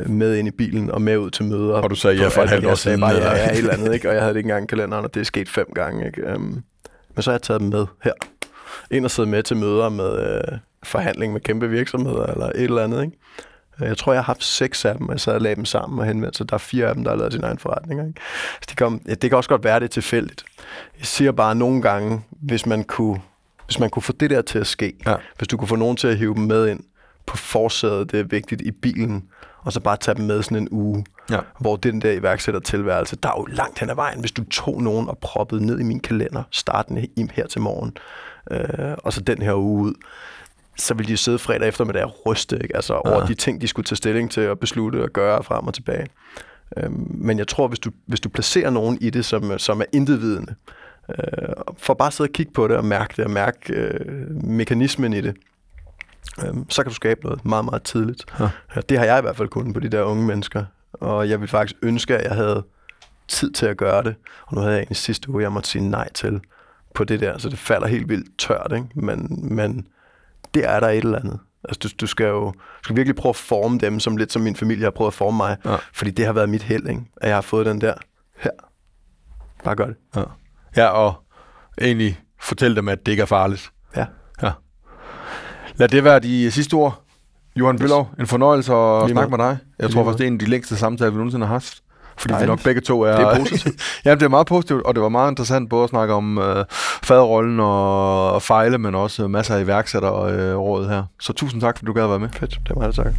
med ind i bilen og med ud til møder. Og du sagde ja for et halvt år Jeg sagde siden, bare ja, ja, et eller andet, ikke? og jeg havde det ikke engang i kalenderen, og det er sket fem gange. Ikke? Um, men så har jeg taget dem med her. Ind og sidde med til møder med øh, forhandling med kæmpe virksomheder, eller et eller andet. Ikke? Jeg tror, jeg har haft seks af dem, og så lagde dem sammen og henvendt, så der er fire af dem, der har lavet sin egen forretning. Ikke? Så det, kom, ja, det kan også godt være, det er tilfældigt. Jeg siger bare nogle gange, hvis man kunne, hvis man kunne få det der til at ske, Ja. hvis du kunne få nogen til at hive dem med ind på forsædet, det er vigtigt, i bilen, og så bare tage dem med sådan en uge, Ja. hvor den der iværksættertilværelse, der er jo langt hen ad vejen, hvis du tog nogen og proppede ned i min kalender, starten i- her til morgen, øh, og så den her uge ud, så ville de sidde fredag eftermiddag og ryste, ikke? Altså over de ting, de skulle tage stilling til og beslutte og gøre frem og tilbage. Øhm, men jeg tror, hvis du, hvis du placerer nogen i det, som, som er intetvidende, øh, for bare at sidde og kigge på det og mærke det, og mærke øh, mekanismen i det, øh, så kan du skabe noget meget, meget tidligt. Ja. Ja, det har jeg i hvert fald kunnet på de der unge mennesker. Og jeg vil faktisk ønske, at jeg havde tid til at gøre det. Og nu havde jeg egentlig sidste uge, jeg måtte sige nej til på det der, så det falder helt vildt tørt, ikke? Men, men det er der et eller andet. Altså, du, du, skal jo du skal virkelig prøve at forme dem, som lidt som min familie har prøvet at forme mig. Ja. Fordi det har været mit held, ikke? At jeg har fået den der, her, bare gør det. Ja. ja, og egentlig fortælle dem, at det ikke er farligt. Ja. Ja. Lad det være de sidste ord. Johan Bøllov, en fornøjelse at Lige snakke med dig. Jeg Lige tror faktisk, det er en af de længste samtaler, vi nogensinde har haft. Fordi vi Dejligt. nok begge to er... Det er positivt. ja, det er meget positivt, og det var meget interessant både at snakke om øh, faderrollen og, og fejle, men også masser af iværksætterråd øh, råd her. Så tusind tak, fordi du gad at være med. Fedt, det var det, tak.